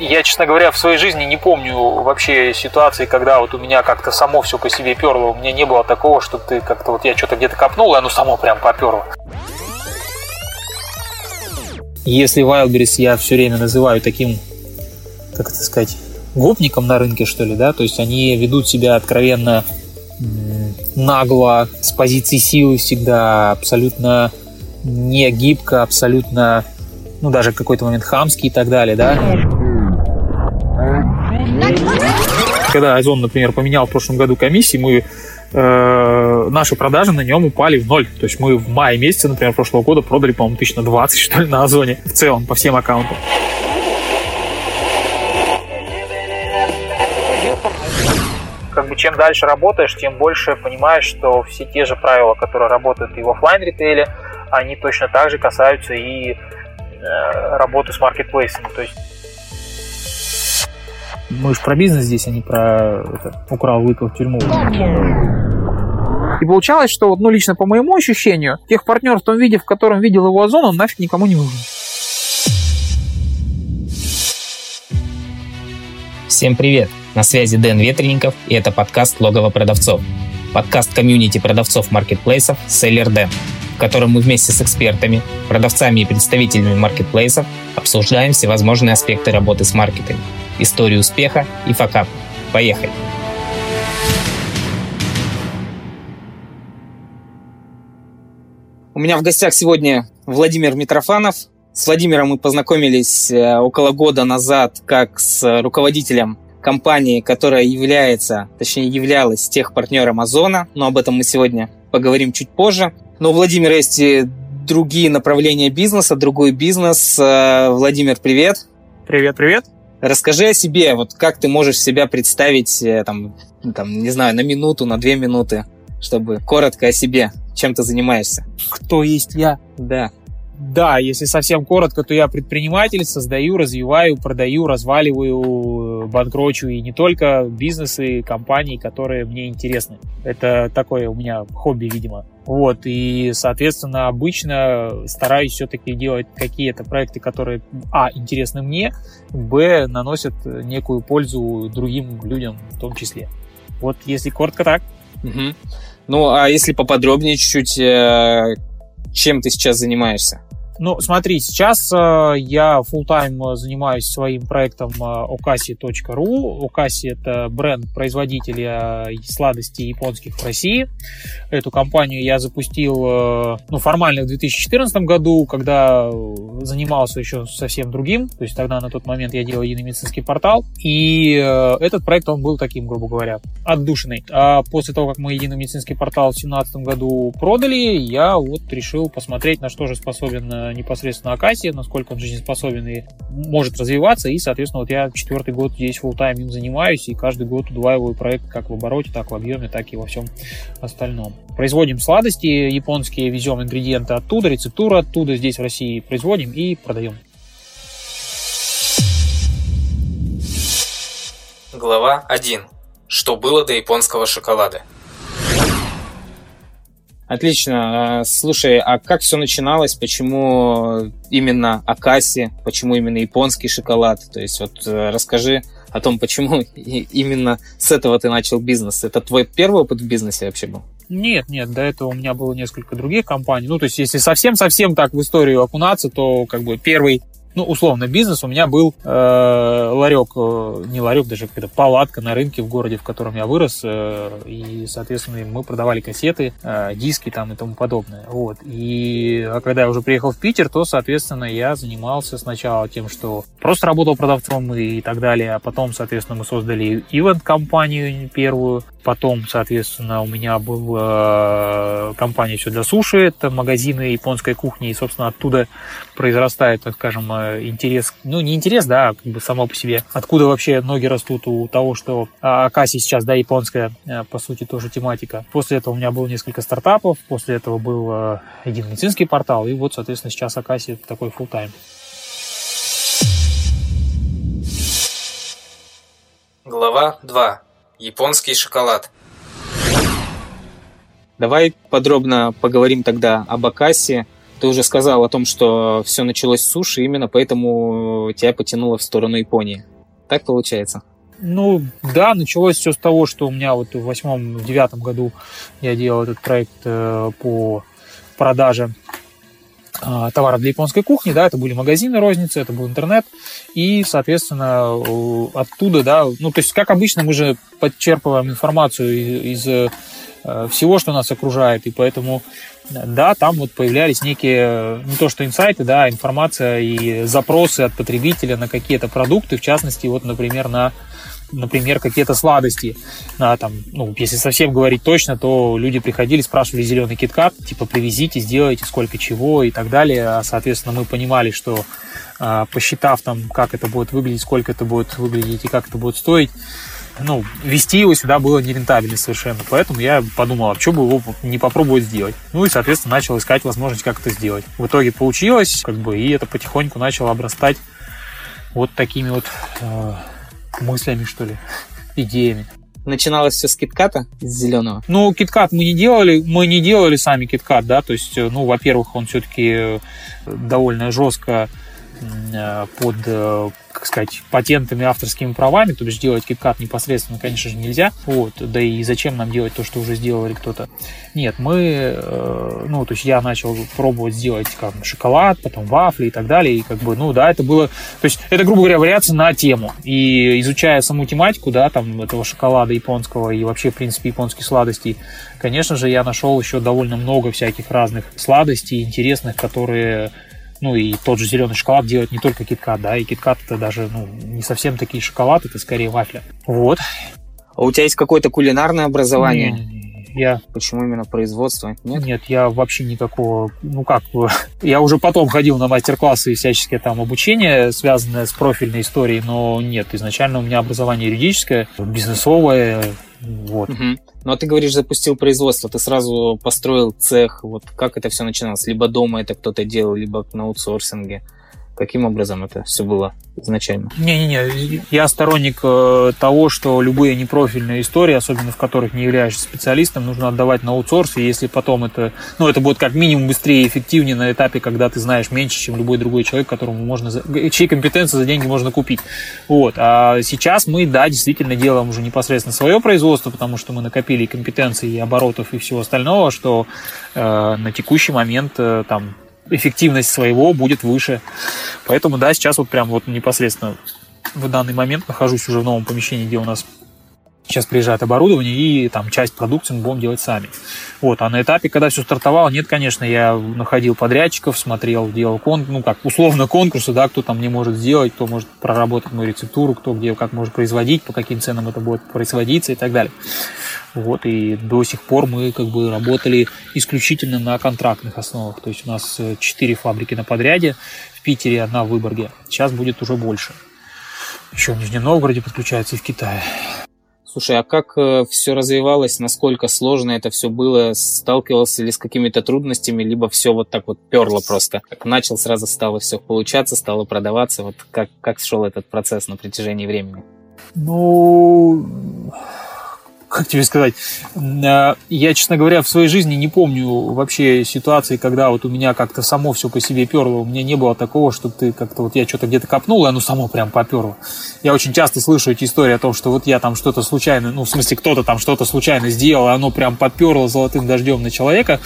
Я, честно говоря, в своей жизни не помню вообще ситуации, когда вот у меня как-то само все по себе перло. У меня не было такого, что ты как-то вот я что-то где-то копнул, и оно само прям поперло. Если Wildberries я все время называю таким, как это сказать, гопником на рынке, что ли, да, то есть они ведут себя откровенно нагло, с позиции силы всегда, абсолютно не гибко, абсолютно, ну, даже в какой-то момент хамский и так далее, да. Когда Озон, например, поменял в прошлом году комиссии, мы э, наши продажи на нем упали в ноль. То есть мы в мае месяце, например, прошлого года продали, по-моему, тысяч на 20, что ли, на Озоне в целом, по всем аккаунтам. как бы чем дальше работаешь, тем больше понимаешь, что все те же правила, которые работают и в офлайн ритейле, они точно так же касаются и э, работы с маркетплейсами. То есть мы же про бизнес здесь, а не про это, украл, выпил в тюрьму. И получалось, что, ну, лично по моему ощущению, тех партнеров в том виде, в котором видел его Озон, он нафиг никому не нужен. Всем привет! На связи Дэн Ветренников, и это подкаст «Логово продавцов». Подкаст комьюнити продавцов маркетплейсов «Селлер Дэн», в котором мы вместе с экспертами, продавцами и представителями маркетплейсов обсуждаем всевозможные аспекты работы с маркетами, историю успеха и факап. Поехали! У меня в гостях сегодня Владимир Митрофанов. С Владимиром мы познакомились э, около года назад как с руководителем компании, которая является, точнее являлась техпартнером Озона, но об этом мы сегодня поговорим чуть позже. Но у Владимира есть и другие направления бизнеса, другой бизнес. Э, Владимир, привет. Привет, привет. Расскажи о себе, вот как ты можешь себя представить, э, там, там, не знаю, на минуту, на две минуты, чтобы коротко о себе, чем ты занимаешься. Кто есть я? Да. Да, если совсем коротко, то я предприниматель, создаю, развиваю, продаю, разваливаю, банкрочу и не только бизнесы, компании, которые мне интересны. Это такое у меня хобби, видимо. Вот, и, соответственно, обычно стараюсь все-таки делать какие-то проекты, которые, а, интересны мне, б, наносят некую пользу другим людям в том числе. Вот, если коротко так. Угу. Ну, а если поподробнее чуть-чуть, э, чем ты сейчас занимаешься? Ну, смотри, сейчас э, я full time занимаюсь своим проектом э, okasi.ru. Okasi — это бренд производителя сладостей японских в России. Эту компанию я запустил, э, ну, формально в 2014 году, когда занимался еще совсем другим. То есть тогда на тот момент я делал единый медицинский портал. И э, этот проект, он был таким, грубо говоря, отдушенный. А после того, как мы единый медицинский портал в 2017 году продали, я вот решил посмотреть, на что же способен э, непосредственно Акасия, насколько он жизнеспособен и может развиваться. И, соответственно, вот я четвертый год здесь full time им занимаюсь, и каждый год удваиваю проект как в обороте, так в объеме, так и во всем остальном. Производим сладости японские, везем ингредиенты оттуда, рецептуру оттуда, здесь в России производим и продаем. Глава 1. Что было до японского шоколада? Отлично. А, слушай, а как все начиналось? Почему именно Акаси? Почему именно японский шоколад? То есть вот э, расскажи о том, почему именно с этого ты начал бизнес. Это твой первый опыт в бизнесе вообще был? Нет, нет, до этого у меня было несколько других компаний. Ну, то есть, если совсем-совсем так в историю окунаться, то как бы первый ну, условно, бизнес у меня был э, ларек, э, не ларек, даже какая-то палатка на рынке в городе, в котором я вырос, э, и, соответственно, мы продавали кассеты, э, диски там и тому подобное, вот. И а когда я уже приехал в Питер, то, соответственно, я занимался сначала тем, что просто работал продавцом и так далее, а потом, соответственно, мы создали ивент-компанию первую, Потом, соответственно, у меня была э, компания все для суши, это магазины японской кухни, и, собственно, оттуда произрастает, так скажем, э, интерес, ну, не интерес, да, а как бы само по себе, откуда вообще ноги растут у того, что а, Акаси сейчас, да, японская, э, по сути, тоже тематика. После этого у меня было несколько стартапов, после этого был один медицинский портал, и вот, соответственно, сейчас Акаси такой full time. Глава 2. Японский шоколад. Давай подробно поговорим тогда об Акасе. Ты уже сказал о том, что все началось с суши, именно поэтому тебя потянуло в сторону Японии. Так получается? Ну, да, началось все с того, что у меня вот в восьмом-девятом году я делал этот проект э, по продаже товаров для японской кухни, да, это были магазины розницы, это был интернет, и, соответственно, оттуда, да, ну, то есть, как обычно, мы же подчерпываем информацию из, из э, всего, что нас окружает, и поэтому, да, там вот появлялись некие, не то что инсайты, да, а информация и запросы от потребителя на какие-то продукты, в частности, вот, например, на например, какие-то сладости. А, там, ну, если совсем говорить точно, то люди приходили, спрашивали зеленый киткат, типа, привезите, сделайте, сколько чего и так далее. А, соответственно, мы понимали, что а, посчитав там, как это будет выглядеть, сколько это будет выглядеть и как это будет стоить, ну, вести его сюда было нерентабельно совершенно. Поэтому я подумал, а что бы его не попробовать сделать. Ну и, соответственно, начал искать возможность, как это сделать. В итоге получилось, как бы, и это потихоньку начало обрастать вот такими вот э, мыслями, что ли, идеями. Начиналось все с китката, с зеленого? Ну, киткат мы не делали, мы не делали сами киткат, да, то есть, ну, во-первых, он все-таки э, довольно жестко э, под э, как сказать, патентами, авторскими правами, то есть делать KitKat непосредственно, конечно же, нельзя. Вот, да и зачем нам делать то, что уже сделали кто-то. Нет, мы, э, ну, то есть я начал пробовать сделать как шоколад, потом вафли и так далее, и как бы, ну, да, это было, то есть это, грубо говоря, вариация на тему. И изучая саму тематику, да, там, этого шоколада японского и вообще, в принципе, японских сладостей, конечно же, я нашел еще довольно много всяких разных сладостей интересных, которые ну и тот же зеленый шоколад делает не только киткат, да, и киткат это даже ну, не совсем такие шоколад, это скорее вафля. Вот. А у тебя есть какое-то кулинарное образование? Не. Я... Почему именно производство? Нет? Нет, я вообще никакого... Ну как, я уже потом ходил на мастер-классы и всяческие там обучение, связанное с профильной историей, но нет, изначально у меня образование юридическое, бизнесовое, вот. Угу. Ну, а ты говоришь, запустил производство, ты сразу построил цех, вот как это все начиналось? Либо дома это кто-то делал, либо на аутсорсинге. Каким образом это все было изначально? Не-не-не, я сторонник э, того, что любые непрофильные истории, особенно в которых не являешься специалистом, нужно отдавать на аутсорс, и если потом это, ну, это будет как минимум быстрее и эффективнее на этапе, когда ты знаешь меньше, чем любой другой человек, которому можно, чьи компетенции за деньги можно купить. Вот. А сейчас мы, да, действительно делаем уже непосредственно свое производство, потому что мы накопили компетенции, и оборотов, и всего остального, что э, на текущий момент э, там эффективность своего будет выше. Поэтому, да, сейчас вот прям вот непосредственно в данный момент нахожусь уже в новом помещении, где у нас сейчас приезжает оборудование, и там часть продукции мы будем делать сами. Вот, а на этапе, когда все стартовало, нет, конечно, я находил подрядчиков, смотрел, делал кон, ну, как условно конкурсы, да, кто там не может сделать, кто может проработать мою рецептуру, кто где как может производить, по каким ценам это будет производиться и так далее. Вот, и до сих пор мы как бы работали исключительно на контрактных основах. То есть у нас э, четыре фабрики на подряде, в Питере одна в Выборге. Сейчас будет уже больше. Еще в Нижнем Новгороде подключается и в Китае. Слушай, а как э, все развивалось, насколько сложно это все было? Сталкивался ли с какими-то трудностями, либо все вот так вот перло просто? Как начал, сразу стало все получаться, стало продаваться. Вот как, как шел этот процесс на протяжении времени? Ну, как тебе сказать, э, я, честно говоря, в своей жизни не помню вообще ситуации, когда вот у меня как-то само все по себе перло. У меня не было такого, что ты как-то вот я что-то где-то копнул, и оно само прям поперло. Я очень часто слышу эти истории о том, что вот я там что-то случайно, ну, в смысле, кто-то там что-то случайно сделал, и оно прям поперло золотым дождем на человека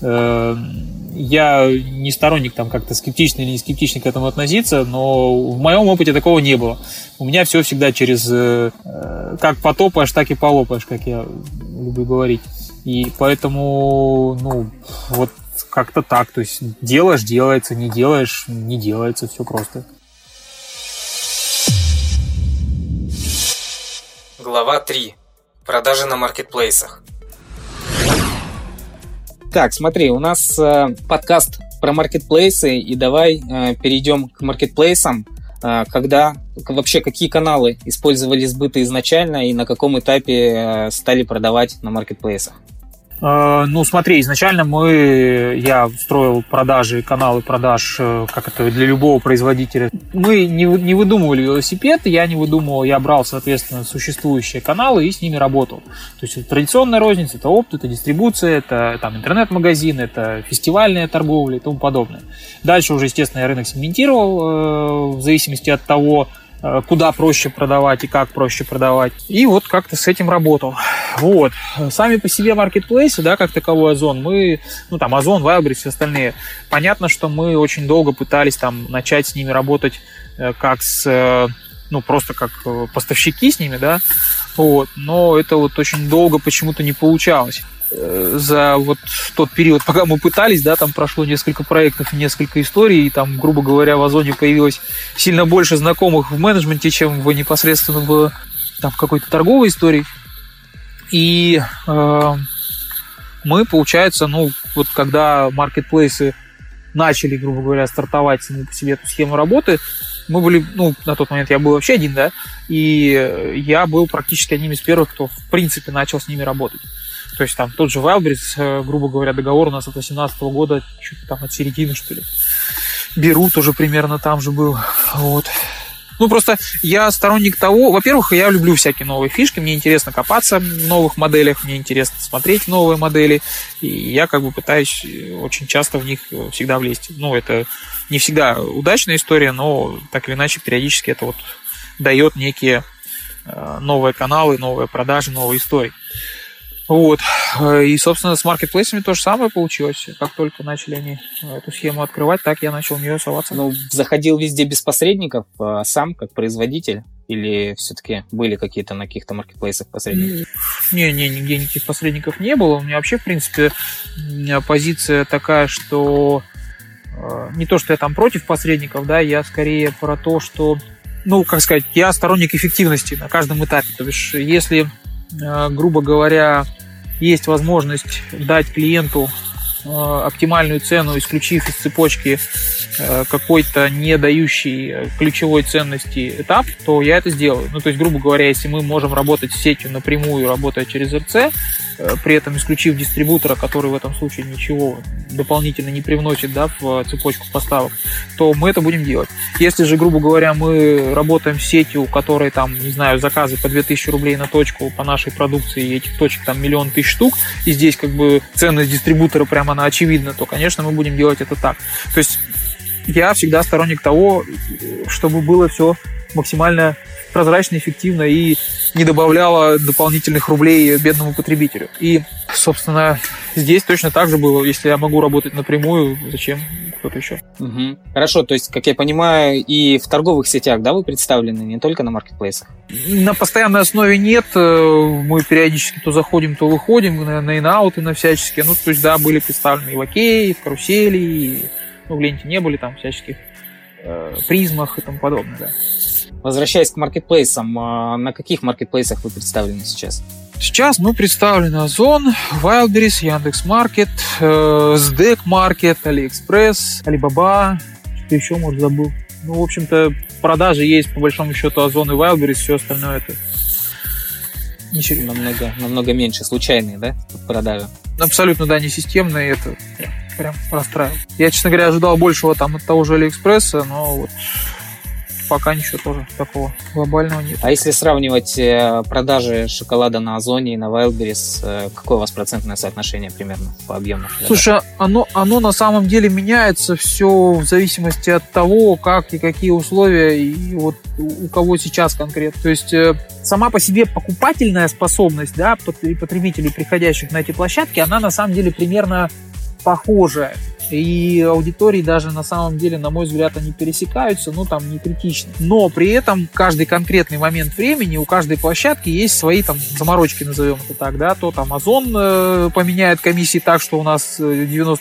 э, я не сторонник там как-то скептично или не скептично к этому относиться, но в моем опыте такого не было. У меня все всегда через э, как потопаешь, так и полопаешь, как я люблю говорить. И поэтому, ну, вот как-то так. То есть делаешь, делается, не делаешь, не делается, все просто. Глава 3. Продажи на маркетплейсах. Так, смотри, у нас э, подкаст про маркетплейсы, и давай э, перейдем к маркетплейсам. Э, когда вообще какие каналы использовали сбыта изначально и на каком этапе э, стали продавать на маркетплейсах? Э, ну, смотри, изначально мы, я строил продажи, каналы продаж, э, как это для любого производителя. Мы не, не выдумывали велосипед, я не выдумывал, я брал, соответственно, существующие каналы и с ними работал. То есть это традиционная розница, это опт, это дистрибуция, это там интернет-магазин, это фестивальная торговля и тому подобное. Дальше уже, естественно, я рынок сегментировал э, в зависимости от того, куда проще продавать и как проще продавать. И вот как-то с этим работал. Вот. Сами по себе маркетплейсы, да, как таковой Озон, мы, ну там Озон, Wildberries, все остальные, понятно, что мы очень долго пытались там начать с ними работать э, как с, э, ну просто как поставщики с ними, да, вот, но это вот очень долго почему-то не получалось. Э, за вот тот период, пока мы пытались, да, там прошло несколько проектов, несколько историй, и там, грубо говоря, в Озоне появилось сильно больше знакомых в менеджменте, чем в непосредственно в, там, какой-то торговой истории. И э, мы, получается, ну, вот когда маркетплейсы начали, грубо говоря, стартовать сами по себе эту схему работы, мы были, ну, на тот момент я был вообще один, да, и я был практически одним из первых, кто, в принципе, начал с ними работать. То есть там тот же Wildberries, э, грубо говоря, договор у нас от 2018 года, что-то там от середины, что ли. Беру тоже примерно там же был. Вот. Ну, просто я сторонник того, во-первых, я люблю всякие новые фишки, мне интересно копаться в новых моделях, мне интересно смотреть новые модели, и я как бы пытаюсь очень часто в них всегда влезть. Ну, это не всегда удачная история, но так или иначе периодически это вот дает некие э, новые каналы, новые продажи, новые истории. Вот. И, собственно, с маркетплейсами то же самое получилось. Как только начали они эту схему открывать, так я начал в нее соваться. Ну, заходил везде без посредников, а сам как производитель? Или все-таки были какие-то на каких-то маркетплейсах посредники? Не, не, нигде никаких посредников не было. У меня вообще, в принципе, позиция такая, что э, не то, что я там против посредников, да, я скорее про то, что, ну, как сказать, я сторонник эффективности на каждом этапе. То есть, если, э, грубо говоря, есть возможность дать клиенту э, оптимальную цену, исключив из цепочки э, какой-то не дающий ключевой ценности этап, то я это сделаю. Ну, то есть, грубо говоря, если мы можем работать с сетью напрямую, работая через РЦ, Э, при этом исключив дистрибутора, который в этом случае ничего дополнительно не привносит да, в цепочку поставок, то мы это будем делать. Если же, грубо говоря, мы работаем с сетью, у которой там, не знаю, заказы по 2000 рублей на точку по нашей продукции, и этих точек там миллион тысяч штук, и здесь как бы ценность дистрибутора прямо она очевидна, то, конечно, мы будем делать это так. То есть я всегда сторонник того, чтобы было все максимально прозрачно, эффективно и не добавляла дополнительных рублей бедному потребителю. И, собственно, здесь точно так же было. Если я могу работать напрямую, зачем кто-то еще? Угу. Хорошо, то есть, как я понимаю, и в торговых сетях, да, вы представлены, не только на маркетплейсах? На постоянной основе нет. Мы периодически то заходим, то выходим на, на инауты, на всяческие. Ну, то есть, да, были представлены и в Окей, и в Карусели, и ну, в ленте не были там всяческих э, призмах и тому подобное, да. Возвращаясь к маркетплейсам, а, на каких маркетплейсах вы представлены сейчас? Сейчас мы представлены Озон, Wildberries, Яндекс.Маркет, э, СДЭК Маркет, Алиэкспресс, Alibaba, что еще, может, забыл. Ну, в общем-то, продажи есть, по большому счету, Озон и Wildberries, все остальное это ничего. Намного, намного меньше случайные, да, продажи? Абсолютно, да, не системные, это прям расстраивает. Я, честно говоря, ожидал большего там от того же Алиэкспресса, но вот пока ничего тоже такого глобального нет. А если сравнивать э, продажи шоколада на Озоне и на Wildberries, э, какое у вас процентное соотношение примерно по объему? Слушай, оно, оно на самом деле меняется все в зависимости от того, как и какие условия и вот у кого сейчас конкретно. То есть э, сама по себе покупательная способность да, потребителей, приходящих на эти площадки, она на самом деле примерно похожая. И аудитории даже на самом деле, на мой взгляд, они пересекаются, ну там не критично. Но при этом каждый конкретный момент времени у каждой площадки есть свои там заморочки, назовем это так, да, то там Озон э, поменяет комиссии так, что у нас 90%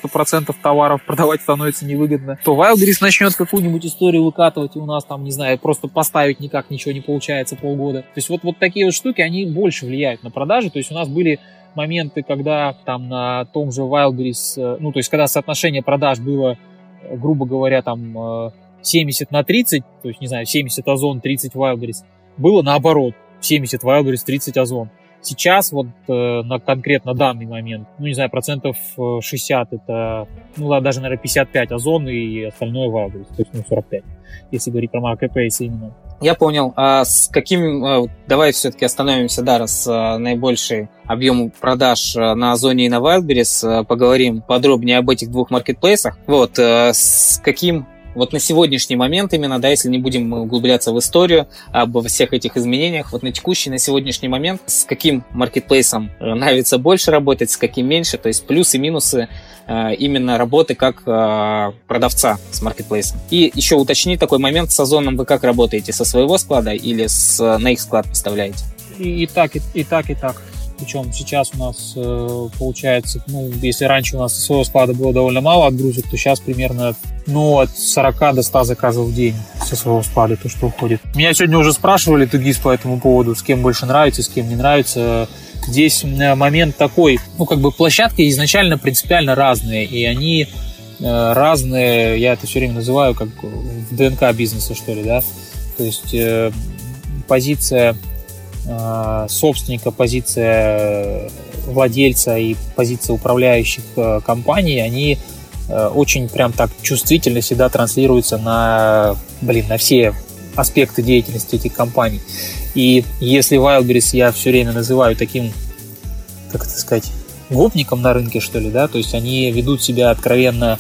э, товаров продавать становится невыгодно, то Wildberries начнет какую-нибудь историю выкатывать, и у нас там, не знаю, просто поставить никак ничего не получается полгода. То есть вот, вот такие вот штуки, они больше влияют на продажи, то есть у нас были моменты, когда там на том же Wildberries, э, ну, то есть когда соотношение продаж было, э, грубо говоря, там 70 э, на 30, то есть, не знаю, 70 Озон, 30 Wildberries, было наоборот, 70 Wildberries, 30 Озон. Сейчас вот э, на конкретно данный момент, ну, не знаю, процентов 60 это, ну, да, даже, наверное, 55 озон и остальное Wildberries, то есть, ну, 45, если говорить про Marketplace именно. Я понял. А с каким... Э, давай все-таки остановимся, да, раз э, наибольший объем продаж э, на Озоне и на Wildberries. Поговорим подробнее об этих двух маркетплейсах. Вот, с каким вот на сегодняшний момент именно, да, если не будем углубляться в историю об всех этих изменениях, вот на текущий, на сегодняшний момент, с каким маркетплейсом нравится больше работать, с каким меньше, то есть плюсы, минусы Э, именно работы как э, продавца с маркетплейсом. И еще уточни такой момент, с Озоном вы как работаете, со своего склада или с, на их склад поставляете? И, и так, и, и так, и так. Причем сейчас у нас э, получается, ну, если раньше у нас своего склада было довольно мало отгрузок, то сейчас примерно ну, от 40 до 100 заказов в день со своего склада, то, что уходит. Меня сегодня уже спрашивали, Тугис, по этому поводу, с кем больше нравится, с кем не нравится. Здесь момент такой, ну, как бы площадки изначально принципиально разные, и они э, разные, я это все время называю как в ДНК бизнеса, что ли, да, то есть э, позиция э, собственника, позиция владельца и позиция управляющих компаний, они очень прям так чувствительно всегда транслируются на, блин, на все аспекты деятельности этих компаний. И если Wildberries я все время называю таким, как это сказать, гопником на рынке, что ли, да, то есть они ведут себя откровенно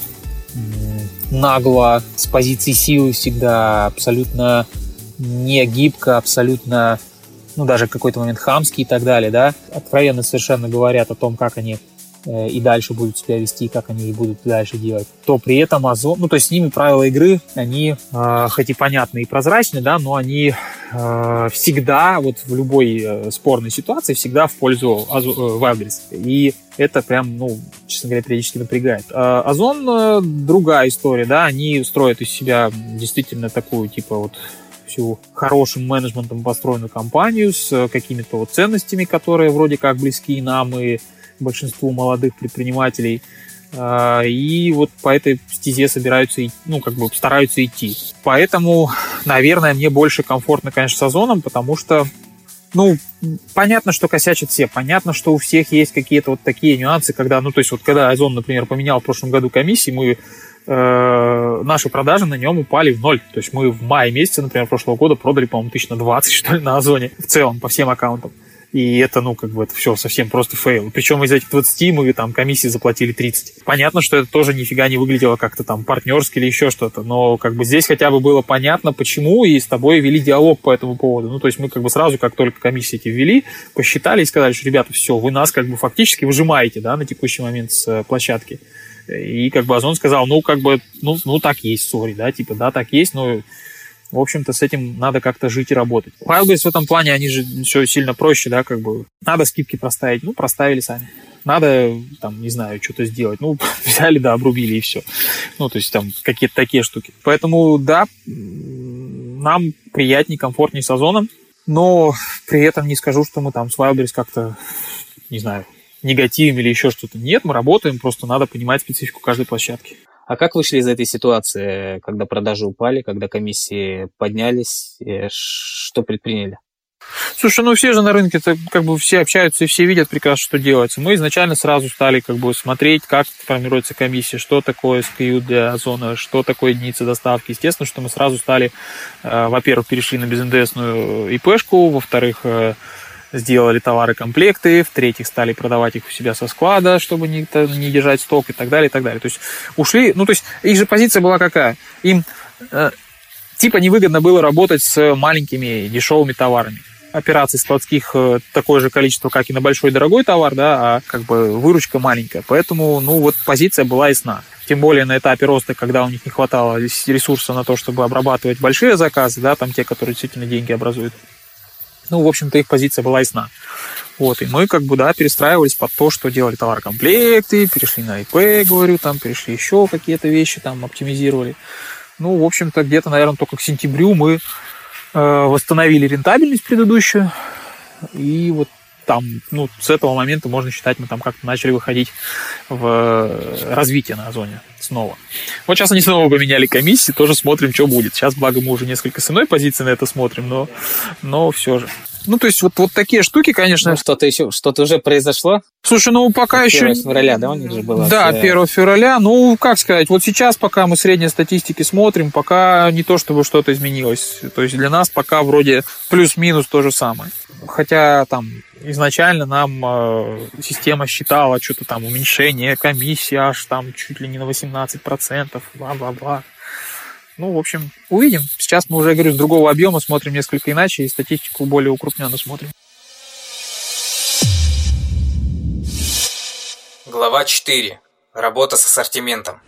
нагло, с позиции силы всегда, абсолютно не гибко, абсолютно, ну, даже какой-то момент хамский и так далее, да, откровенно совершенно говорят о том, как они Э, и дальше будут себя вести, как они будут дальше делать, то при этом Озон, ну то есть с ними правила игры, они э, хоть и понятны и прозрачны, да, но они э, всегда, вот в любой э, спорной ситуации, всегда в пользу Азо, э, Wildberries. И это прям, ну, честно говоря, периодически напрягает. А Озон э, другая история, да, они строят из себя действительно такую, типа, вот всю хорошим менеджментом построенную компанию с какими-то вот ценностями, которые вроде как близки нам и большинству молодых предпринимателей. А, и вот по этой стезе собираются, ну, как бы стараются идти. Поэтому, наверное, мне больше комфортно, конечно, с Озоном, потому что, ну, понятно, что косячат все, понятно, что у всех есть какие-то вот такие нюансы, когда, ну, то есть вот когда Озон, например, поменял в прошлом году комиссии, мы э, наши продажи на нем упали в ноль. То есть мы в мае месяце, например, прошлого года продали, по-моему, тысяч на 20, что ли, на Озоне в целом, по всем аккаунтам. И это, ну, как бы, это все совсем просто fail. Причем из этих 20 мы там комиссии заплатили 30. Понятно, что это тоже нифига не выглядело как-то там партнерски или еще что-то, но как бы здесь хотя бы было понятно, почему, и с тобой вели диалог по этому поводу. Ну, то есть мы как бы сразу, как только комиссии эти ввели, посчитали и сказали, что, ребята, все, вы нас как бы фактически выжимаете, да, на текущий момент с э, площадки. И как бы Озон сказал, ну, как бы, ну, ну так есть, сори, да, типа, да, так есть, но в общем-то, с этим надо как-то жить и работать. Wildberries в этом плане, они же все сильно проще, да, как бы. Надо скидки проставить, ну, проставили сами. Надо, там, не знаю, что-то сделать. Ну, взяли, да, обрубили и все. Ну, то есть там какие-то такие штуки. Поэтому, да, нам приятнее, комфортнее с озоном, но при этом не скажу, что мы там с Wildberries как-то, не знаю, негативим или еще что-то. Нет, мы работаем, просто надо понимать специфику каждой площадки. А как вышли из этой ситуации, когда продажи упали, когда комиссии поднялись? Что предприняли? Слушай, ну все же на рынке -то, как бы все общаются и все видят прекрасно, что делается. Мы изначально сразу стали как бы смотреть, как формируется комиссия, что такое SKU для Озона, что такое единица доставки. Естественно, что мы сразу стали, э, во-первых, перешли на безндесную ИПшку, во-вторых, э, сделали товары комплекты, в-третьих, стали продавать их у себя со склада, чтобы не, не держать сток и так далее, и так далее. То есть ушли, ну, то есть их же позиция была какая? Им э, типа невыгодно было работать с маленькими дешевыми товарами. Операций складских э, такое же количество, как и на большой дорогой товар, да, а как бы выручка маленькая. Поэтому, ну, вот позиция была ясна. Тем более на этапе роста, когда у них не хватало ресурса на то, чтобы обрабатывать большие заказы, да, там те, которые действительно деньги образуют. Ну, в общем-то, их позиция была ясна. Вот, и мы как бы, да, перестраивались под то, что делали товар-комплекты, перешли на ИП, говорю, там, перешли еще какие-то вещи, там, оптимизировали. Ну, в общем-то, где-то, наверное, только к сентябрю мы э, восстановили рентабельность предыдущую, и вот там, ну, с этого момента можно считать, мы там как-то начали выходить в э, развитие на зоне снова. Вот сейчас они снова поменяли комиссии, тоже смотрим, что будет. Сейчас, благо, мы уже несколько с иной позиции на это смотрим, но, но все же. Ну, то есть вот, вот такие штуки, конечно... Ну, что-то еще, что-то уже произошло? Слушай, ну пока 1 еще... 1 февраля, да, у них же было? Да, 1 февраля. Ну, как сказать, вот сейчас, пока мы средние статистики смотрим, пока не то, чтобы что-то изменилось. То есть для нас пока вроде плюс-минус то же самое. Хотя там изначально нам э, система считала что-то там уменьшение комиссии аж там чуть ли не на 18%, бла-бла-бла. Ну, в общем, увидим. Сейчас мы уже, говорю, с другого объема смотрим несколько иначе и статистику более укрупненно смотрим. Глава 4. Работа с ассортиментом.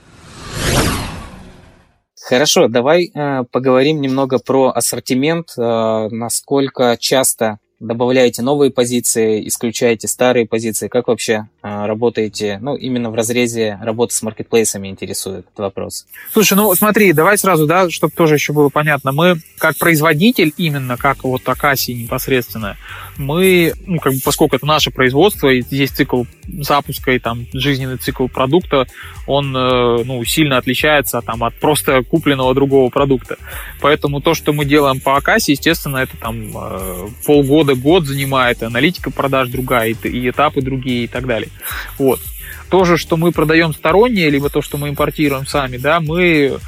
Хорошо, давай э, поговорим немного про ассортимент, э, насколько часто добавляете новые позиции, исключаете старые позиции? Как вообще э, работаете? Ну, именно в разрезе работы с маркетплейсами интересует этот вопрос. Слушай, ну смотри, давай сразу, да, чтобы тоже еще было понятно. Мы как производитель именно, как вот Акаси непосредственно, мы, ну, как бы, поскольку это наше производство, и здесь цикл запуска и там жизненный цикл продукта, он, э, ну, сильно отличается там от просто купленного другого продукта. Поэтому то, что мы делаем по Акаси, естественно, это там э, полгода, год занимает, аналитика продаж другая, и, этапы другие и так далее. Вот. То же, что мы продаем сторонние, либо то, что мы импортируем сами, да, мы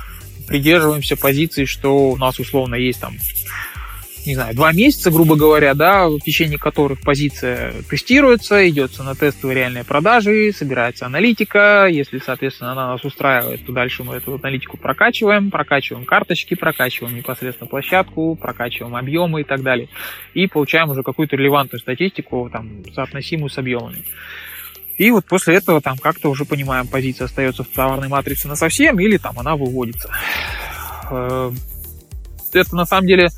придерживаемся позиции, что у нас условно есть там не знаю, два месяца, грубо говоря, да, в течение которых позиция тестируется, идется на тестовые реальные продажи, собирается аналитика. Если, соответственно, она нас устраивает, то дальше мы эту аналитику прокачиваем, прокачиваем карточки, прокачиваем непосредственно площадку, прокачиваем объемы и так далее. И получаем уже какую-то релевантную статистику, там, соотносимую с объемами. И вот после этого там как-то уже понимаем, позиция остается в товарной матрице на совсем или там она выводится. Э, это на самом деле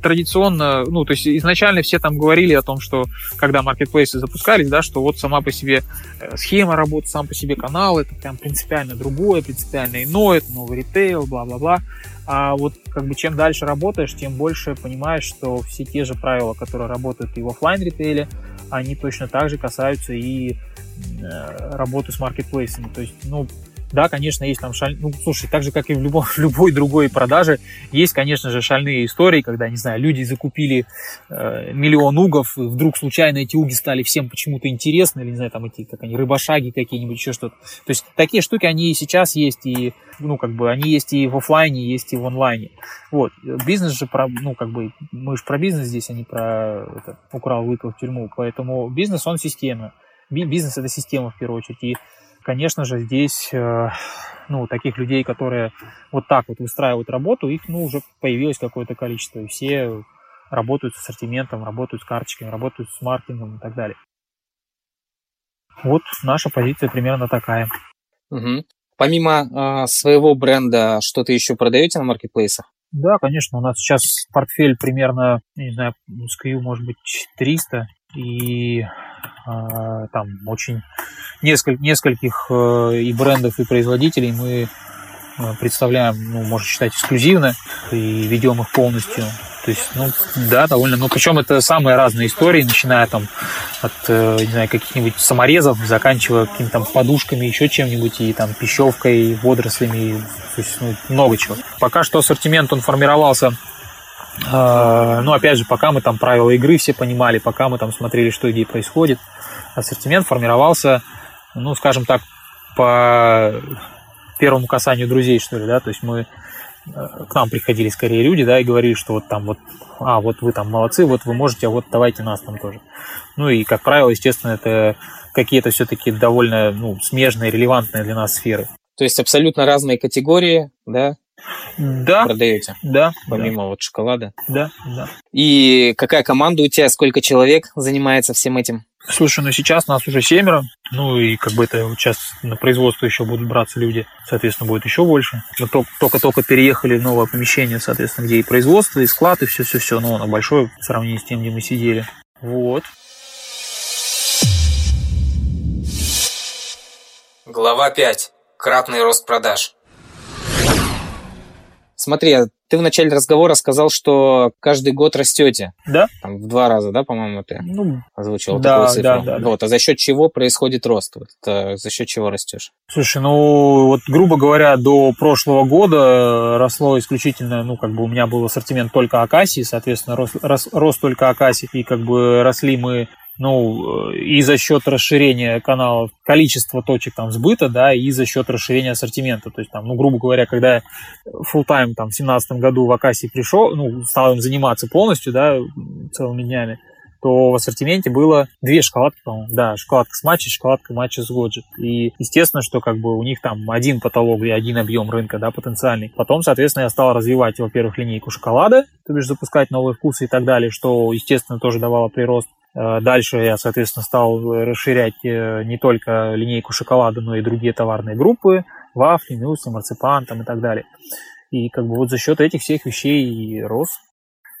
традиционно, ну, то есть изначально все там говорили о том, что когда маркетплейсы запускались, да, что вот сама по себе э, схема работы, сам по себе канал, это прям принципиально другое, принципиально иное, это новый ритейл, бла-бла-бла. А вот как бы чем дальше работаешь, тем больше понимаешь, что все те же правила, которые работают и в офлайн ритейле, они точно так же касаются и э, работы с маркетплейсами. То есть, ну, да, конечно, есть там шаль... Ну, слушай, так же, как и в, любом, в любой другой продаже, есть, конечно же, шальные истории, когда, не знаю, люди закупили э, миллион угов, и вдруг случайно эти уги стали всем почему-то интересны, или, не знаю, там эти, как они, рыбошаги какие-нибудь, еще что-то. То есть такие штуки, они и сейчас есть, и, ну, как бы, они есть и в офлайне, есть и в онлайне. Вот. Бизнес же про, ну, как бы, мы же про бизнес здесь, а не про это, украл, выпил в тюрьму. Поэтому бизнес, он система. Бизнес это система в первую очередь. И конечно же, здесь, э, ну, таких людей, которые вот так вот выстраивают работу, их, ну, уже появилось какое-то количество, и все работают с ассортиментом, работают с карточками, работают с маркетингом и так далее. Вот наша позиция примерно такая. Угу. Помимо э, своего бренда, что то еще продаете на маркетплейсах? Да, конечно, у нас сейчас портфель примерно, не знаю, SKU может быть 300, и там очень несколь, нескольких э, и брендов, и производителей мы э, представляем, ну, можно считать, эксклюзивно и ведем их полностью. То есть, ну, да, довольно. Ну, причем это самые разные истории, начиная там от, э, не знаю, каких-нибудь саморезов, заканчивая какими-то там подушками, еще чем-нибудь, и там пищевкой, водорослями, то есть, ну, много чего. Пока что ассортимент, он формировался а, ну, опять же, пока мы там правила игры все понимали, пока мы там смотрели, что где происходит, ассортимент формировался, ну, скажем так, по первому касанию друзей, что ли, да, то есть мы э, к нам приходили скорее люди, да, и говорили, что вот там вот, а, вот вы там молодцы, вот вы можете, а вот давайте нас там тоже. Ну и, как правило, естественно, это какие-то все-таки довольно, ну, смежные, релевантные для нас сферы. То есть абсолютно разные категории, да, да. продаете? Да. Помимо да. вот шоколада? Да, да. И какая команда у тебя, сколько человек занимается всем этим? Слушай, ну сейчас нас уже семеро, ну и как бы это вот сейчас на производство еще будут браться люди, соответственно, будет еще больше. Мы только-только переехали в новое помещение, соответственно, где и производство, и склад, и все-все-все, но оно большое в сравнении с тем, где мы сидели. Вот. Глава 5. Кратный рост продаж. Смотри, Ты в начале разговора сказал, что каждый год растете. Да. Там в два раза, да, по-моему, ты Ну, озвучил да, такую цифру. да, да, да. Вот, а за счет чего происходит рост? Вот это за счет чего растешь? Слушай, ну вот, грубо говоря, до прошлого года росло исключительно, ну, как бы у меня был ассортимент только акасии, соответственно, рос, рос, рос только акасий, и как бы росли мы ну, и за счет расширения каналов, количества точек там сбыта, да, и за счет расширения ассортимента. То есть там, ну, грубо говоря, когда я full time там в семнадцатом году в Акасии пришел, ну, стал им заниматься полностью, да, целыми днями, то в ассортименте было две шоколадки, по-моему, да, шоколадка с матчей, шоколадка матча с Годжи. И естественно, что как бы у них там один потолок и один объем рынка, да, потенциальный. Потом, соответственно, я стал развивать, во-первых, линейку шоколада, то бишь запускать новые вкусы и так далее, что, естественно, тоже давало прирост. Э, Дальше я, соответственно, стал расширять э, не только линейку шоколада, но и другие товарные группы, вафли, мюсли, марципан там и так далее. И как бы вот за счет этих всех вещей и рос.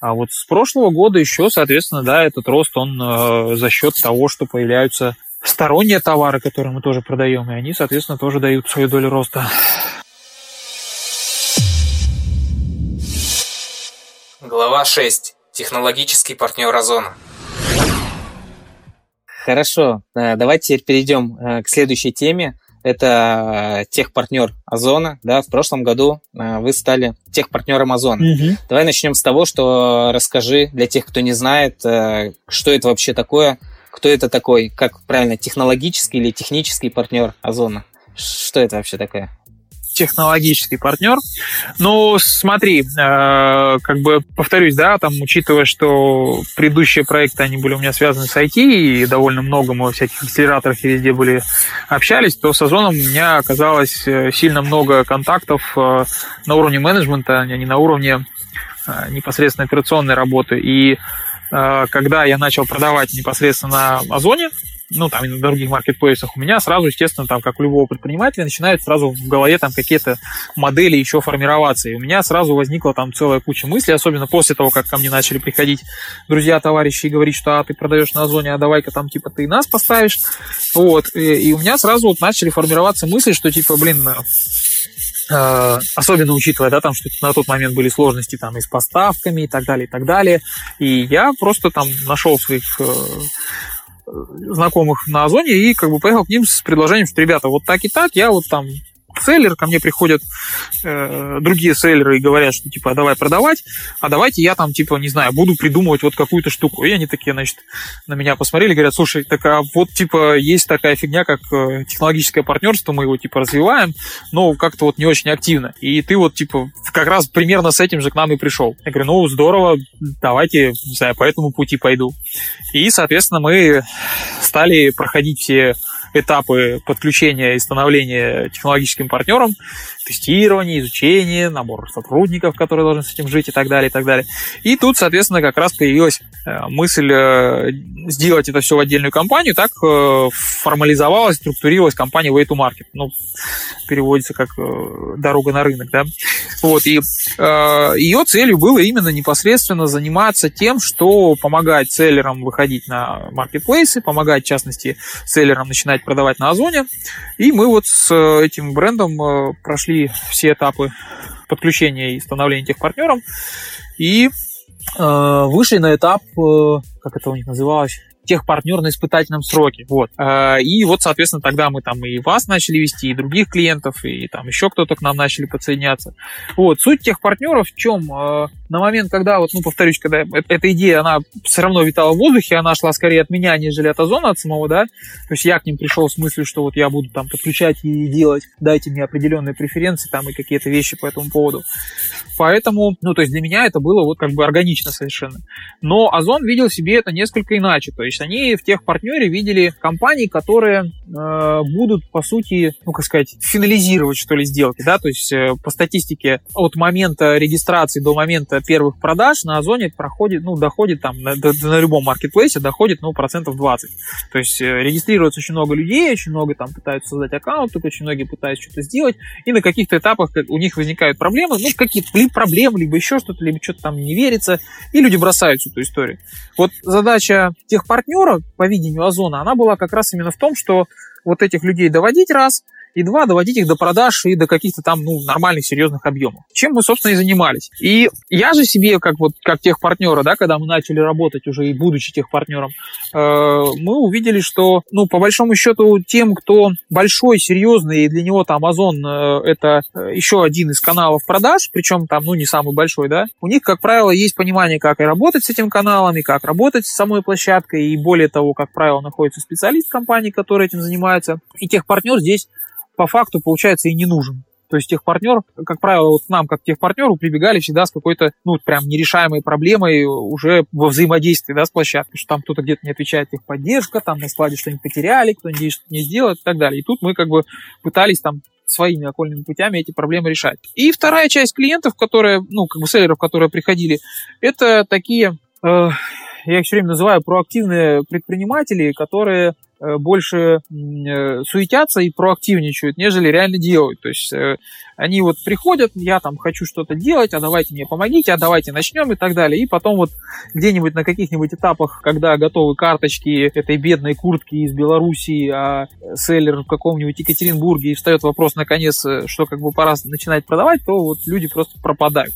А вот с прошлого года еще, соответственно, да, этот рост, он э, за счет того, что появляются сторонние товары, которые мы тоже продаем, и они, соответственно, тоже дают свою долю роста. Глава 6. Технологический партнер Озона. Хорошо, э, давайте теперь перейдем э, к следующей теме. Это э, техпартнер Озона. Да, в прошлом году вы стали техпартнером Озона. Давай начнем с того, что расскажи для тех, кто не знает, что это вообще такое, кто это такой, как правильно, технологический или технический партнер Озона. Что это вообще такое? Технологический партнер. Ну, смотри, э, как бы повторюсь, да, там, учитывая, что предыдущие проекты, они были у меня связаны с IT, и довольно много мы во всяких акселераторах и везде были общались, то с Озоном у меня оказалось э, сильно много контактов э, на уровне менеджмента, а не на уровне непосредственно операционной работы. И когда я начал продавать непосредственно на Озоне, ну, там, и на других маркетплейсах, у меня сразу, естественно, там, как у любого предпринимателя, начинают сразу в голове там какие-то модели еще формироваться. И у меня сразу возникла там целая куча мыслей, особенно после того, как ко мне начали приходить друзья, товарищи и говорить, что а, ты продаешь на Озоне, а давай-ка там, типа, ты нас поставишь. Вот. И, и у меня сразу вот начали формироваться мысли, что, типа, блин, э, особенно учитывая, да, там, что на тот момент были сложности там и с поставками и так далее, и так далее. И я просто там нашел своих э, знакомых на Озоне и как бы поехал к ним с предложением, что, ребята, вот так и так, я вот там селлер, ко мне приходят э, другие селлеры и говорят, что типа давай продавать, а давайте я там типа не знаю буду придумывать вот какую-то штуку. И они такие, значит, на меня посмотрели, говорят, слушай, так а вот типа есть такая фигня, как э, технологическое партнерство, мы его типа развиваем, но как-то вот не очень активно. И ты вот типа как раз примерно с этим же к нам и пришел. Я говорю, ну здорово, давайте, не знаю, по этому пути пойду. И, соответственно, мы стали проходить все этапы подключения и становления технологическим партнером, тестирование, изучение, набор сотрудников, которые должны с этим жить и так далее, и так далее. И тут, соответственно, как раз появилась э, мысль э, сделать это все в отдельную компанию, так э, формализовалась, структурировалась компания Way to Market. Ну, переводится как дорога на рынок, да. Вот, и ее целью было именно непосредственно заниматься тем, что помогать селлерам выходить на маркетплейсы, помогать, в частности, селлерам начинать продавать на Озоне. И мы вот с этим брендом прошли все этапы подключения и становления этих партнеров. И э, вышли на этап, э, как это у них называлось, техпартнер на испытательном сроке. Вот. Э, и вот, соответственно, тогда мы там и вас начали вести, и других клиентов, и там еще кто-то к нам начали подсоединяться. Вот. Суть техпартнеров в чем? На момент, когда, вот, ну, повторюсь, когда эта идея, она все равно витала в воздухе, она шла скорее от меня, нежели от Озона, от самого, да, то есть я к ним пришел с мыслью, что вот я буду там подключать и делать, дайте мне определенные преференции там и какие-то вещи по этому поводу. Поэтому, ну, то есть для меня это было вот как бы органично совершенно. Но Озон видел себе это несколько иначе, то есть они в тех партнере видели компании, которые э, будут, по сути, ну, как сказать, финализировать, что ли, сделки, да, то есть э, по статистике от момента регистрации до момента первых продаж на Озоне проходит, ну, доходит там, на, на любом маркетплейсе доходит, ну, процентов 20. То есть э, регистрируется очень много людей, очень много там пытаются создать аккаунты, очень многие пытаются что-то сделать, и на каких-то этапах у них возникают проблемы, ну, какие-то либо проблемы, либо еще что-то, либо что-то там не верится, и люди бросают всю эту историю. Вот задача тех партнеров, по видению Озона, она была как раз именно в том, что вот этих людей доводить раз, и два, доводить их до продаж и до каких-то там, ну, нормальных, серьезных объемов. Чем мы, собственно, и занимались. И я же себе, как вот, как техпартнера, да, когда мы начали работать уже и будучи техпартнером, э, мы увидели, что, ну, по большому счету, тем, кто большой, серьезный, и для него там Amazon э, это э, еще один из каналов продаж, причем там, ну, не самый большой, да, у них, как правило, есть понимание, как и работать с этим каналом, и как работать с самой площадкой, и более того, как правило, находится специалист компании, который этим занимается. И техпартнер здесь по факту, получается, и не нужен. То есть техпартнер, как правило, вот к нам, как техпартнеру, прибегали всегда с какой-то, ну, прям нерешаемой проблемой уже во взаимодействии, да, с площадкой, что там кто-то где-то не отвечает техподдержка, там на складе что-нибудь потеряли, кто-нибудь что-то не сделал и так далее. И тут мы как бы пытались там своими окольными путями эти проблемы решать. И вторая часть клиентов, которые, ну, как бы селлеров, которые приходили, это такие, э, я их все время называю проактивные предприниматели, которые больше э, суетятся и проактивничают, нежели реально делают. То есть э, они вот приходят, я там хочу что-то делать, а давайте мне помогите, а давайте начнем и так далее. И потом вот где-нибудь на каких-нибудь этапах, когда готовы карточки этой бедной куртки из Белоруссии, а селлер в каком-нибудь Екатеринбурге, и встает вопрос наконец, что как бы пора начинать продавать, то вот люди просто пропадают.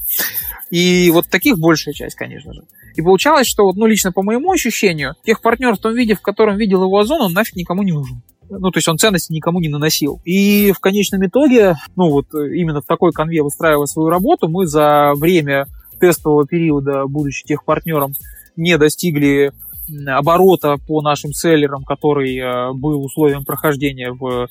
И вот таких большая часть, конечно же. И получалось, что вот, ну, лично по моему ощущению, тех партнер в том виде, в котором видел его Озон, он нафиг никому не нужен. Ну, то есть он ценности никому не наносил. И в конечном итоге, ну, вот именно в такой конве выстраивая свою работу, мы за время тестового периода, будучи тех партнером, не достигли оборота по нашим селлерам, который э, был условием прохождения в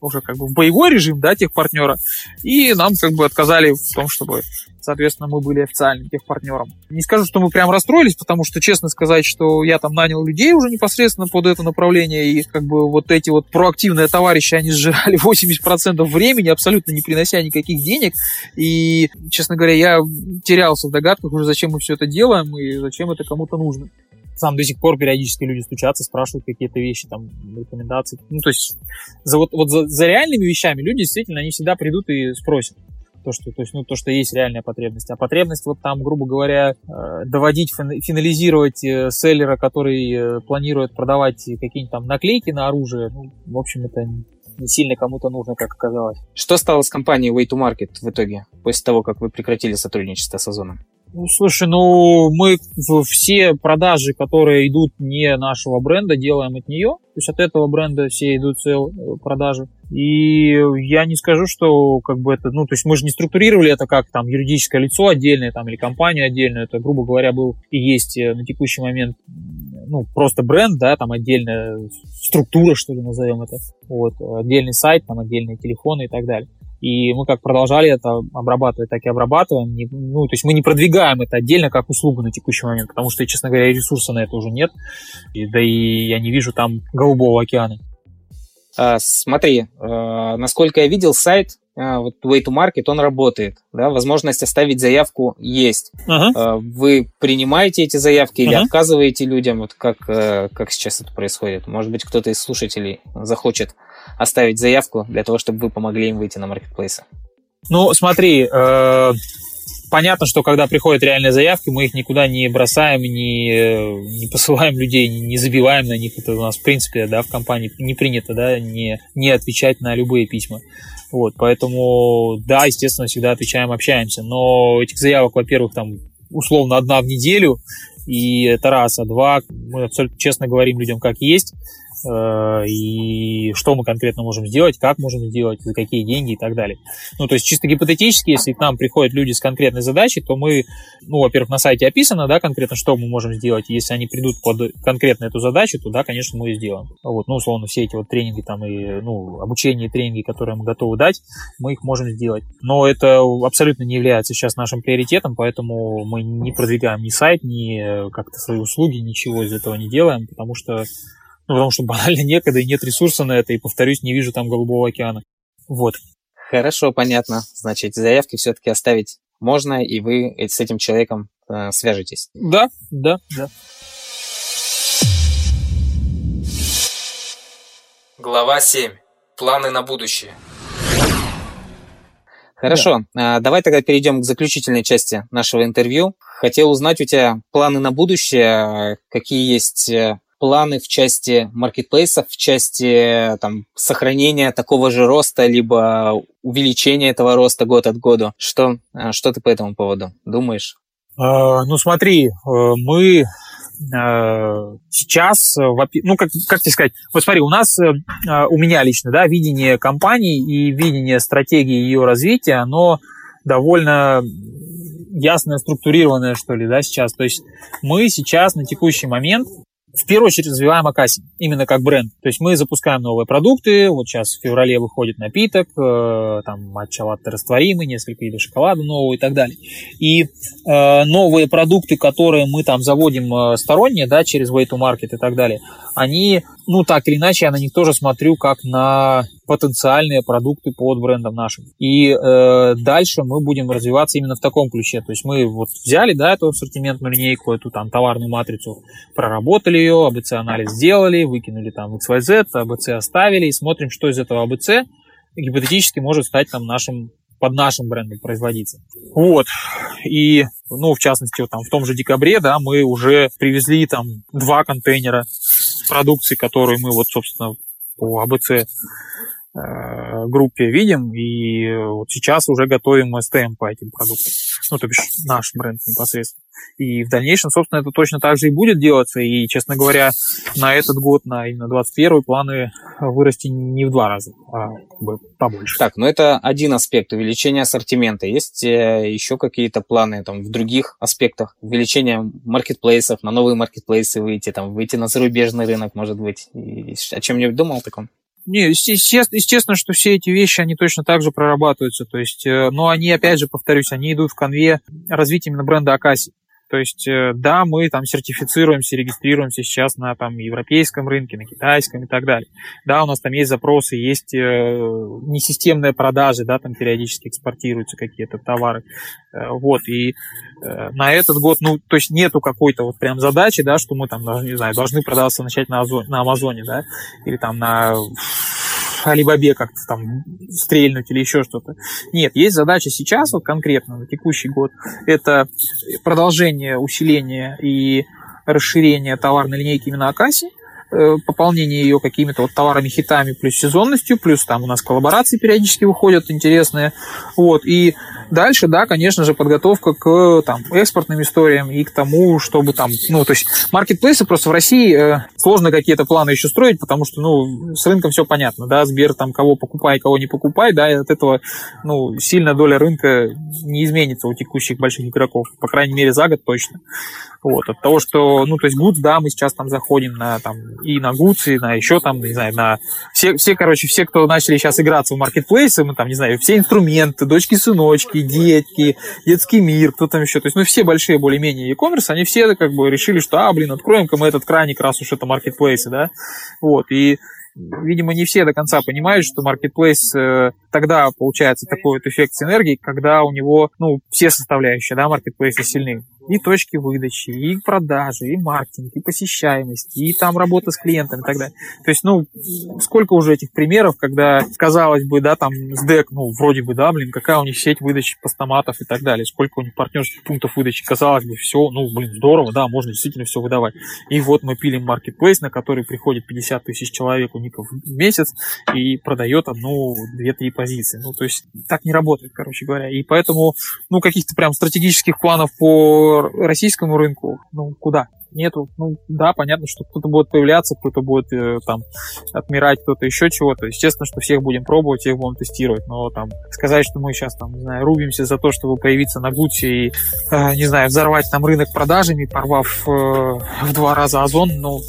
уже как бы в боевой режим, да, тех партнера, и нам как бы отказали в том, чтобы соответственно, мы были официальным техпартнером. Не скажу, что мы прям расстроились, потому что, честно сказать, что я там нанял людей уже непосредственно под это направление, и как бы вот эти вот проактивные товарищи, они сжирали 80% времени, абсолютно не принося никаких денег, и, честно говоря, я терялся в догадках уже, зачем мы все это делаем и зачем это кому-то нужно сам до сих пор периодически люди стучатся, спрашивают какие-то вещи, там, рекомендации. Ну, то есть, за, вот, вот за, за реальными вещами люди действительно, они всегда придут и спросят то, что, то, есть, ну, то, что есть реальная потребность. А потребность вот там, грубо говоря, э, доводить, финализировать э, селлера, который э, планирует продавать какие-нибудь там наклейки на оружие, ну, в общем, это не сильно кому-то нужно, как оказалось. Что стало с компанией Way to Market в итоге, после того, как вы прекратили сотрудничество с Озоном? Ну, слушай, ну, мы все продажи, которые идут не нашего бренда, делаем от нее. То есть от этого бренда все идут цел продажи. И я не скажу, что как бы это, ну, то есть мы же не структурировали это как там юридическое лицо отдельное там или компанию отдельную. Это, грубо говоря, был и есть э, на текущий момент ну, просто бренд, да, там отдельная структура, что ли, назовем это. Вот, отдельный сайт, там отдельные телефоны и так далее. И мы как продолжали это обрабатывать, так и обрабатываем. Ну, то есть мы не продвигаем это отдельно как услугу на текущий момент, потому что, честно говоря, ресурса на это уже нет. И, да и я не вижу там голубого океана. А, смотри, а, насколько я видел, сайт а, вот Way to Market, он работает, да, возможность оставить заявку есть. Uh-huh. Вы принимаете эти заявки или uh-huh. отказываете людям, вот как, э, как сейчас это происходит? Может быть, кто-то из слушателей захочет оставить заявку для того, чтобы вы помогли им выйти на маркетплейсы? Ну, смотри, э, понятно, что когда приходят реальные заявки, мы их никуда не бросаем, не, не посылаем людей, не забиваем на них. Это у нас, в принципе, да, в компании не принято, да, не, не отвечать на любые письма. Вот, поэтому, да, естественно, всегда отвечаем, общаемся. Но этих заявок, во-первых, там условно одна в неделю, и это раз, а два, мы абсолютно честно говорим людям, как есть. Э, и что мы конкретно можем сделать, как можем сделать, за какие деньги и так далее. Ну, то есть чисто гипотетически, если к нам приходят люди с конкретной задачей, то мы, ну, во-первых, на сайте описано, да, конкретно, что мы можем сделать. Если они придут под конкретно эту задачу, то, да, конечно, мы ее сделаем. Вот, ну, условно, все эти вот тренинги там и, ну, обучение и тренинги, которые мы готовы дать, мы их можем сделать. Но это абсолютно не является сейчас нашим приоритетом, поэтому мы не продвигаем ни сайт, ни как-то свои услуги, ничего из этого не делаем, потому что ну, потому что банально некогда и нет ресурса на это, и, повторюсь, не вижу там Голубого океана. Вот. Хорошо, понятно. Значит, заявки все-таки оставить можно, и вы с этим человеком э, свяжетесь. Да, да, да. Глава 7. Планы на будущее. Хорошо, да. давай тогда перейдем к заключительной части нашего интервью. Хотел узнать у тебя планы на будущее, какие есть э, планы в части маркетплейсов, в части там, сохранения такого же роста, либо увеличения этого роста год от года? Что, что ты по этому поводу думаешь? Ну смотри, мы сейчас, ну, как, как тебе сказать, вот смотри, у нас, у меня лично, да, видение компании и видение стратегии ее развития, оно довольно ясное, структурированное, что ли, да, сейчас. То есть мы сейчас на текущий момент в первую очередь развиваем Акаси, именно как бренд. То есть мы запускаем новые продукты, вот сейчас в феврале выходит напиток, э, там матча латте растворимый, несколько видов шоколада нового и так далее. И э, новые продукты, которые мы там заводим э, сторонние, да, через Way to Market и так далее, они, ну так или иначе, я на них тоже смотрю как на потенциальные продукты под брендом нашим. И э, дальше мы будем развиваться именно в таком ключе. То есть мы вот взяли, да, эту ассортиментную линейку, эту там товарную матрицу, проработали ее, АБЦ-анализ сделали, выкинули там XYZ, АБЦ оставили и смотрим, что из этого АБЦ гипотетически может стать там нашим под нашим брендом производиться. Вот. И, ну, в частности, вот там в том же декабре, да, мы уже привезли там два контейнера продукции, которую мы вот, собственно, по АБЦ группе видим, и вот сейчас уже готовим STM по этим продуктам. Ну, то бишь наш бренд непосредственно. И в дальнейшем, собственно, это точно так же и будет делаться. И, честно говоря, на этот год, на именно 21 планы вырасти не в два раза, а побольше. Так, ну это один аспект увеличения ассортимента. Есть э, еще какие-то планы там в других аспектах? Увеличение маркетплейсов, на новые маркетплейсы выйти, там, выйти на зарубежный рынок, может быть. И о чем-нибудь думал таком? Не, естественно, естественно, что все эти вещи, они точно так же прорабатываются. То есть, э, но они, опять же, повторюсь, они идут в конве развития именно бренда Акаси. То есть, э, да, мы там сертифицируемся, регистрируемся сейчас на там европейском рынке, на китайском и так далее. Да, у нас там есть запросы, есть э, несистемные продажи, да, там периодически экспортируются какие-то товары. Э, вот, и на этот год, ну, то есть нету какой-то вот прям задачи, да, что мы там, не знаю, должны продаваться начать на, Озоне, на Амазоне, да, или там на Алибабе как-то там стрельнуть или еще что-то. Нет, есть задача сейчас, вот конкретно на текущий год, это продолжение, усиление и расширение товарной линейки именно Акаси, э, пополнение ее какими-то вот товарами, хитами, плюс сезонностью, плюс там у нас коллаборации периодически выходят интересные. Вот, и Дальше, да, конечно же, подготовка к там, экспортным историям и к тому, чтобы там, ну, то есть маркетплейсы просто в России э, сложно какие-то планы еще строить, потому что, ну, с рынком все понятно, да, Сбер там кого покупай, кого не покупай, да, и от этого, ну, сильно доля рынка не изменится у текущих больших игроков, по крайней мере, за год точно. Вот, от того, что, ну, то есть Goods, да, мы сейчас там заходим на, там, и на Goods, и на еще там, не знаю, на... Все, все, короче, все, кто начали сейчас играться в маркетплейсы, мы там, не знаю, все инструменты, дочки-сыночки, детки, детский мир, кто там еще, то есть, ну, все большие более-менее e-commerce, они все как бы решили, что, а, блин, откроем-ка мы этот краник, раз уж это маркетплейсы, да, вот, и видимо, не все до конца понимают, что маркетплейс э, тогда получается такой вот эффект синергии, когда у него, ну, все составляющие, да, маркетплейса сильны и точки выдачи, и продажи, и маркетинг, и посещаемость, и там работа с клиентами и так далее. То есть, ну, сколько уже этих примеров, когда, казалось бы, да, там СДЭК, ну, вроде бы, да, блин, какая у них сеть выдачи постаматов и так далее, сколько у них партнерских пунктов выдачи, казалось бы, все, ну, блин, здорово, да, можно действительно все выдавать. И вот мы пилим маркетплейс, на который приходит 50 тысяч человек уников в месяц и продает одну, две-три позиции. Ну, то есть, так не работает, короче говоря. И поэтому, ну, каких-то прям стратегических планов по российскому рынку, ну, куда? Нету. Ну, да, понятно, что кто-то будет появляться, кто-то будет э, там отмирать, кто-то еще чего-то. Естественно, что всех будем пробовать, всех будем тестировать. Но там сказать, что мы сейчас там, не знаю, рубимся за то, чтобы появиться на Гуте и, э, не знаю, взорвать там рынок продажами, порвав э, в два раза озон, ну,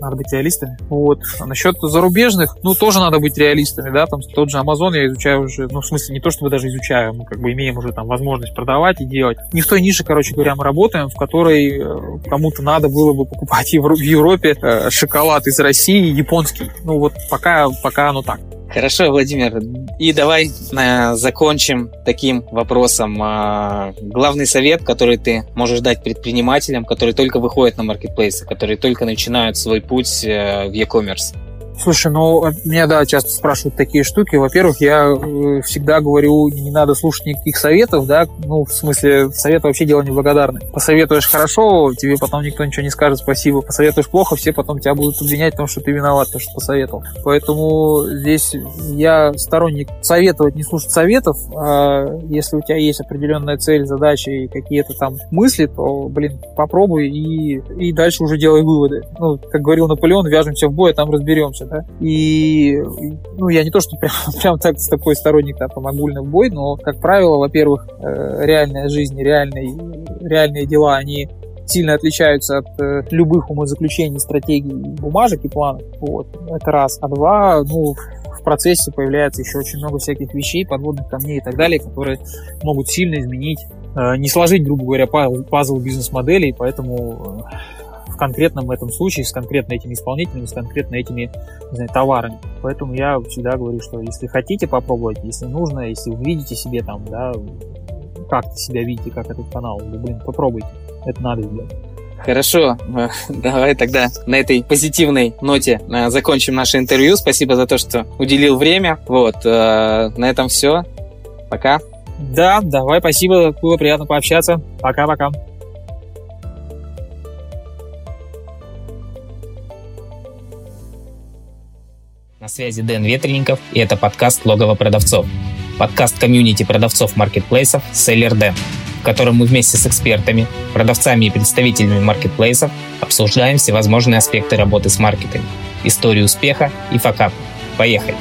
надо быть реалистами. Вот. А насчет зарубежных, ну, тоже надо быть реалистами, да, там тот же Amazon я изучаю уже, ну, в смысле, не то чтобы даже изучаю, мы как бы имеем уже там возможность продавать и делать. Не в той нише, короче говоря, мы работаем, в которой э, кому-то надо было бы покупать в Европе э, шоколад из России японский. Ну, вот пока, пока оно так. Хорошо, Владимир. И давай э, закончим таким вопросом. Э, главный совет, который ты можешь дать предпринимателям, которые только выходят на маркетплейсы, которые только начинают свой путь э, в e-commerce. Слушай, ну, меня, да, часто спрашивают такие штуки. Во-первых, я э, всегда говорю, не надо слушать никаких советов, да, ну, в смысле, совет вообще дело неблагодарное. Посоветуешь хорошо, тебе потом никто ничего не скажет спасибо. Посоветуешь плохо, все потом тебя будут обвинять в том, что ты виноват, то, что посоветовал. Поэтому здесь я сторонник советовать, не слушать советов. А если у тебя есть определенная цель, задача и какие-то там мысли, то, блин, попробуй и, и дальше уже делай выводы. Ну, как говорил Наполеон, вяжемся в бой, а там разберемся, да. И, ну, я не то, что прям, прям так с такой сторонник там огульный бой, но, как правило, во-первых, э, реальная жизнь, реальные, реальные дела, они сильно отличаются от э, любых умозаключений, стратегий, бумажек и планов. Вот. Это раз. А два, ну, в процессе появляется еще очень много всяких вещей, подводных камней и так далее, которые могут сильно изменить, э, не сложить, грубо говоря, пазл бизнес-моделей, поэтому в конкретном этом случае с конкретно этими исполнителями, с конкретно этими не знаю, товарами. Поэтому я всегда говорю, что если хотите попробовать, если нужно, если вы видите себе там, да, как себя видите, как этот канал, ну, блин, попробуйте. Это надо сделать. Хорошо, давай тогда на этой позитивной ноте э, закончим наше интервью. Спасибо за то, что уделил время. Вот, э, на этом все. Пока. Да, давай, спасибо, было приятно пообщаться. Пока-пока. Связи Дэн Ветренников, и это подкаст «Логово продавцов». Подкаст комьюнити продавцов маркетплейсов «Селлер Дэн», в котором мы вместе с экспертами, продавцами и представителями маркетплейсов обсуждаем всевозможные аспекты работы с маркетами, историю успеха и факап. Поехали!